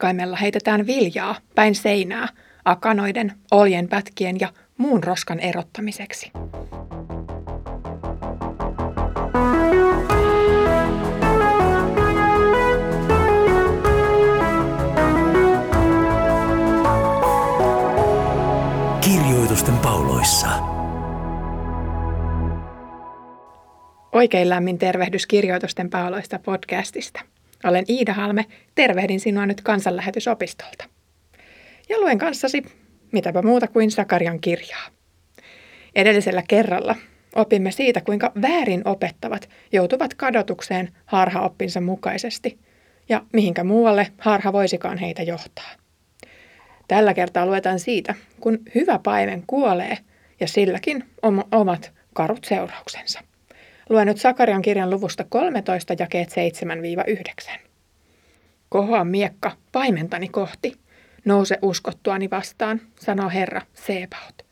Tutkaimella heitetään viljaa päin seinää akanoiden, oljen pätkien ja muun roskan erottamiseksi. Kirjoitusten pauloissa. Oikein lämmin tervehdys Kirjoitusten pauloista podcastista. Olen Iida Halme, tervehdin sinua nyt kansanlähetysopistolta. Ja luen kanssasi mitäpä muuta kuin Sakarian kirjaa. Edellisellä kerralla opimme siitä, kuinka väärin opettavat joutuvat kadotukseen harhaoppinsa mukaisesti ja mihinkä muualle harha voisikaan heitä johtaa. Tällä kertaa luetaan siitä, kun hyvä paimen kuolee ja silläkin omat karut seurauksensa. Luen nyt Sakarian kirjan luvusta 13 jakeet 7-9. Kohoa miekka paimentani kohti. Nouse uskottuani vastaan, sanoo Herra Sebaot.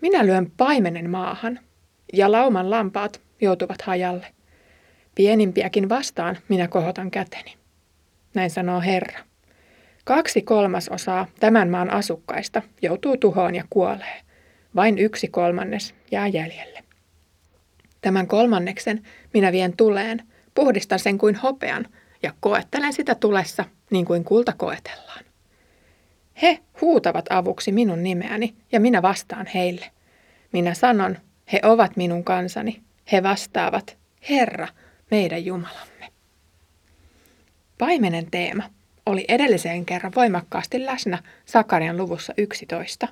Minä lyön paimenen maahan, ja lauman lampaat joutuvat hajalle. Pienimpiäkin vastaan minä kohotan käteni. Näin sanoo Herra. Kaksi kolmasosaa tämän maan asukkaista joutuu tuhoon ja kuolee. Vain yksi kolmannes jää jäljelle. Tämän kolmanneksen minä vien tuleen, puhdistan sen kuin hopean ja koettelen sitä tulessa niin kuin kulta koetellaan. He huutavat avuksi minun nimeäni ja minä vastaan heille. Minä sanon, he ovat minun kansani. He vastaavat, Herra, meidän Jumalamme. Paimenen teema oli edelliseen kerran voimakkaasti läsnä Sakarian luvussa 11,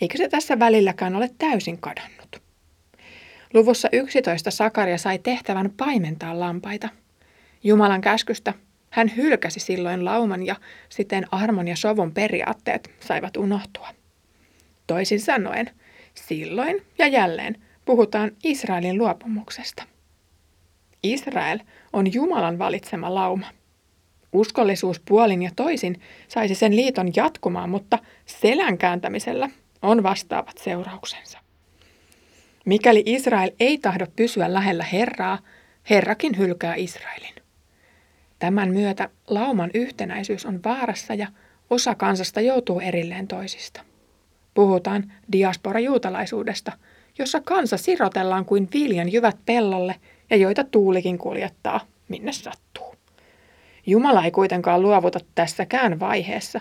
eikä se tässä välilläkään ole täysin kadonnut. Luvussa 11 Sakaria sai tehtävän paimentaa lampaita. Jumalan käskystä hän hylkäsi silloin lauman ja siten armon ja sovun periaatteet saivat unohtua. Toisin sanoen, silloin ja jälleen puhutaan Israelin luopumuksesta. Israel on Jumalan valitsema lauma. Uskollisuus puolin ja toisin saisi sen liiton jatkumaan, mutta selän kääntämisellä on vastaavat seurauksensa. Mikäli Israel ei tahdo pysyä lähellä Herraa, Herrakin hylkää Israelin. Tämän myötä lauman yhtenäisyys on vaarassa ja osa kansasta joutuu erilleen toisista. Puhutaan diaspora-juutalaisuudesta, jossa kansa sirotellaan kuin viljan jyvät pellolle ja joita tuulikin kuljettaa, minne sattuu. Jumala ei kuitenkaan luovuta tässäkään vaiheessa,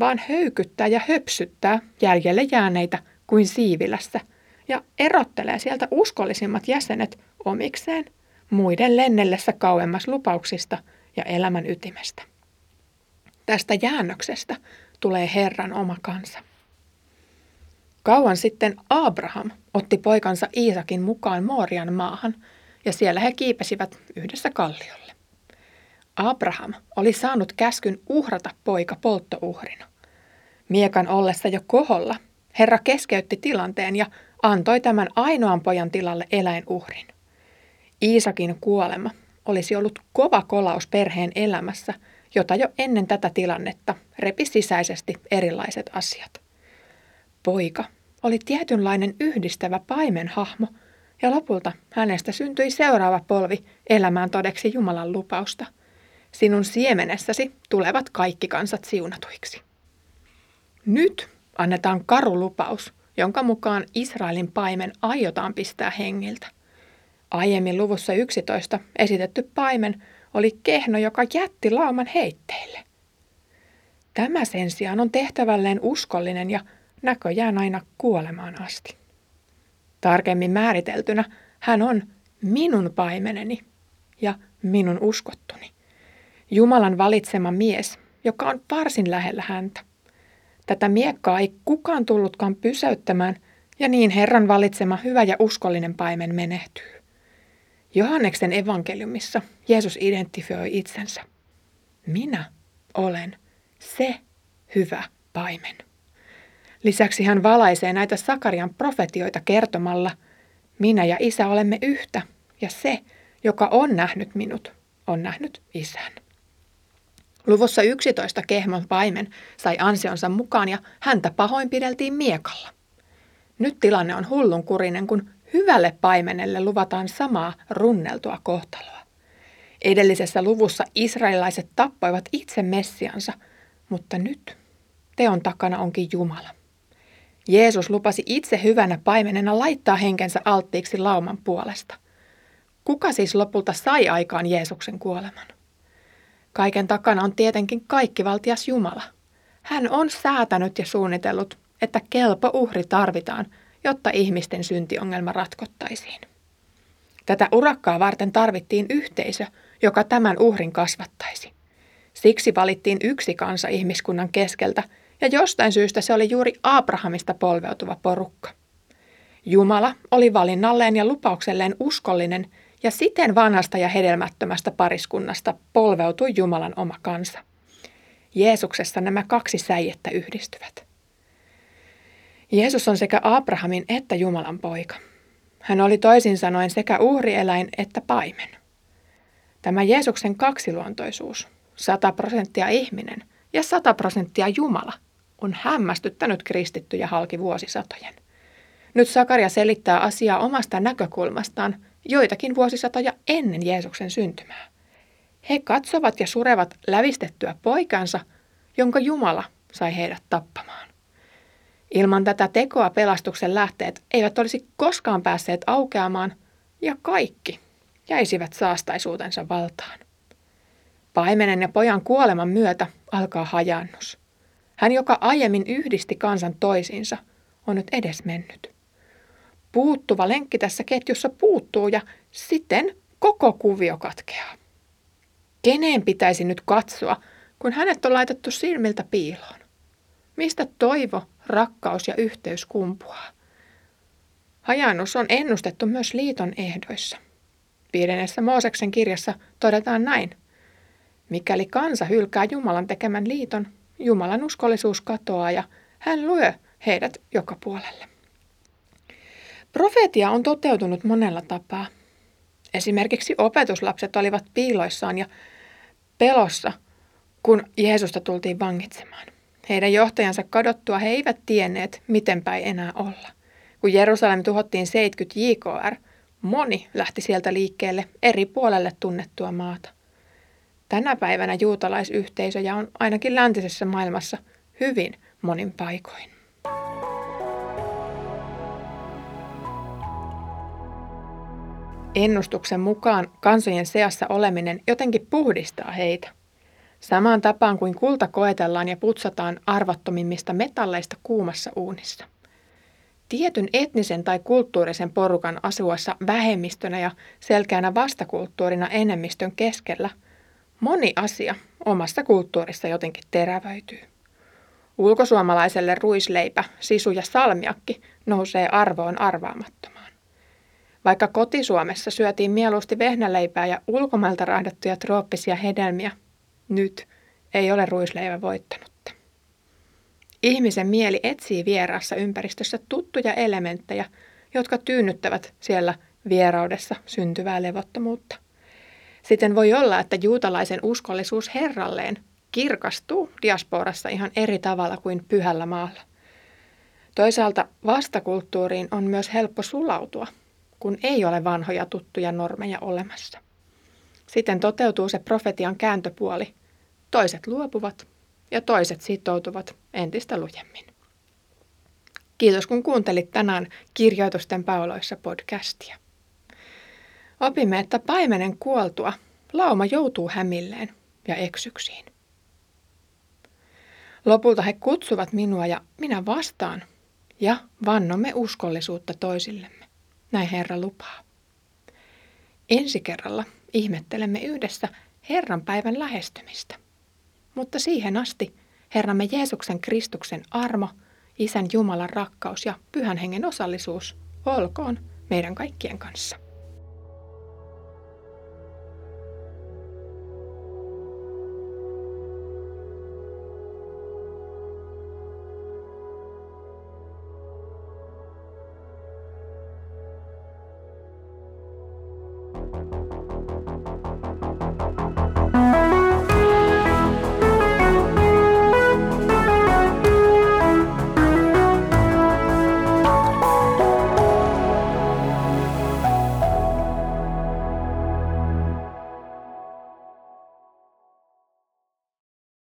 vaan höykyttää ja höpsyttää jäljelle jääneitä kuin siivilässä ja erottelee sieltä uskollisimmat jäsenet omikseen muiden lennellessä kauemmas lupauksista – ja elämän ytimestä. Tästä jäännöksestä tulee Herran oma kansa. Kauan sitten Abraham otti poikansa Iisakin mukaan Moorian maahan, ja siellä he kiipesivät yhdessä kalliolle. Abraham oli saanut käskyn uhrata poika polttouhrina. Miekan ollessa jo koholla, Herra keskeytti tilanteen ja antoi tämän ainoan pojan tilalle eläinuhrin. Iisakin kuolema olisi ollut kova kolaus perheen elämässä, jota jo ennen tätä tilannetta repi sisäisesti erilaiset asiat. Poika oli tietynlainen yhdistävä paimenhahmo, ja lopulta hänestä syntyi seuraava polvi elämään todeksi Jumalan lupausta. Sinun siemenessäsi tulevat kaikki kansat siunatuiksi. Nyt annetaan karu lupaus, jonka mukaan Israelin paimen aiotaan pistää hengiltä. Aiemmin luvussa 11 esitetty paimen oli kehno, joka jätti lauman heitteille. Tämä sen sijaan on tehtävälleen uskollinen ja näköjään aina kuolemaan asti. Tarkemmin määriteltynä hän on minun paimeneni ja minun uskottuni. Jumalan valitsema mies, joka on varsin lähellä häntä. Tätä miekkaa ei kukaan tullutkaan pysäyttämään, ja niin Herran valitsema hyvä ja uskollinen paimen menehtyy. Johanneksen evankeliumissa Jeesus identifioi itsensä. Minä olen se hyvä paimen. Lisäksi hän valaisee näitä Sakarian profetioita kertomalla, minä ja isä olemme yhtä, ja se, joka on nähnyt minut, on nähnyt isän. Luvussa 11 Kehmon paimen sai ansionsa mukaan ja häntä pahoinpideltiin miekalla. Nyt tilanne on hullunkurinen, kun Hyvälle paimenelle luvataan samaa runneltua kohtaloa. Edellisessä luvussa israelilaiset tappoivat itse Messiansa, Mutta nyt teon takana onkin Jumala. Jeesus lupasi itse hyvänä paimenena laittaa henkensä alttiiksi lauman puolesta. Kuka siis lopulta sai aikaan Jeesuksen kuoleman? Kaiken takana on tietenkin kaikkivaltias Jumala. Hän on säätänyt ja suunnitellut, että kelpo uhri tarvitaan, jotta ihmisten syntiongelma ratkottaisiin. Tätä urakkaa varten tarvittiin yhteisö, joka tämän uhrin kasvattaisi. Siksi valittiin yksi kansa ihmiskunnan keskeltä, ja jostain syystä se oli juuri Abrahamista polveutuva porukka. Jumala oli valinnalleen ja lupaukselleen uskollinen, ja siten vanhasta ja hedelmättömästä pariskunnasta polveutui Jumalan oma kansa. Jeesuksessa nämä kaksi säijettä yhdistyvät. Jeesus on sekä Abrahamin että Jumalan poika. Hän oli toisin sanoen sekä uhrieläin että paimen. Tämä Jeesuksen kaksiluontoisuus, sata prosenttia ihminen ja sata prosenttia Jumala, on hämmästyttänyt kristittyjä halki vuosisatojen. Nyt Sakaria selittää asiaa omasta näkökulmastaan joitakin vuosisatoja ennen Jeesuksen syntymää. He katsovat ja surevat lävistettyä poikansa, jonka Jumala sai heidät tappamaan. Ilman tätä tekoa pelastuksen lähteet eivät olisi koskaan päässeet aukeamaan ja kaikki jäisivät saastaisuutensa valtaan. Paimenen ja pojan kuoleman myötä alkaa hajannus. Hän, joka aiemmin yhdisti kansan toisiinsa, on nyt edes mennyt. Puuttuva lenkki tässä ketjussa puuttuu ja sitten koko kuvio katkeaa. Keneen pitäisi nyt katsoa, kun hänet on laitettu silmiltä piiloon? Mistä toivo, rakkaus ja yhteys kumpuaa? Hajannus on ennustettu myös liiton ehdoissa. Viidennessä Mooseksen kirjassa todetaan näin. Mikäli kansa hylkää Jumalan tekemän liiton, Jumalan uskollisuus katoaa ja hän lyö heidät joka puolelle. Profeetia on toteutunut monella tapaa. Esimerkiksi opetuslapset olivat piiloissaan ja pelossa, kun Jeesusta tultiin vangitsemaan. Heidän johtajansa kadottua he eivät tienneet, miten päin enää olla. Kun Jerusalem tuhottiin 70 JKR, moni lähti sieltä liikkeelle eri puolelle tunnettua maata. Tänä päivänä juutalaisyhteisöjä on ainakin läntisessä maailmassa hyvin monin paikoin. Ennustuksen mukaan kansojen seassa oleminen jotenkin puhdistaa heitä. Samaan tapaan kuin kulta koetellaan ja putsataan arvattomimmista metalleista kuumassa uunissa. Tietyn etnisen tai kulttuurisen porukan asuessa vähemmistönä ja selkeänä vastakulttuurina enemmistön keskellä – Moni asia omassa kulttuurissa jotenkin terävöityy. Ulkosuomalaiselle ruisleipä, sisu ja salmiakki nousee arvoon arvaamattomaan. Vaikka kotisuomessa syötiin mieluusti vehnäleipää ja ulkomailta rahdattuja trooppisia hedelmiä, nyt ei ole ruisleivä voittanutta. Ihmisen mieli etsii vieraassa ympäristössä tuttuja elementtejä, jotka tyynnyttävät siellä vieraudessa syntyvää levottomuutta – Siten voi olla, että juutalaisen uskollisuus Herralleen kirkastuu diasporassa ihan eri tavalla kuin pyhällä maalla. Toisaalta vastakulttuuriin on myös helppo sulautua, kun ei ole vanhoja tuttuja normeja olemassa. Siten toteutuu se profetian kääntöpuoli. Toiset luopuvat ja toiset sitoutuvat entistä lujemmin. Kiitos kun kuuntelit tänään Kirjoitusten pauloissa podcastia. Opimme, että paimenen kuoltua lauma joutuu hämilleen ja eksyksiin. Lopulta he kutsuvat minua ja minä vastaan ja vannomme uskollisuutta toisillemme. Näin Herra lupaa. Ensi kerralla ihmettelemme yhdessä Herran päivän lähestymistä. Mutta siihen asti Herramme Jeesuksen Kristuksen armo, Isän Jumalan rakkaus ja Pyhän Hengen osallisuus olkoon meidän kaikkien kanssa.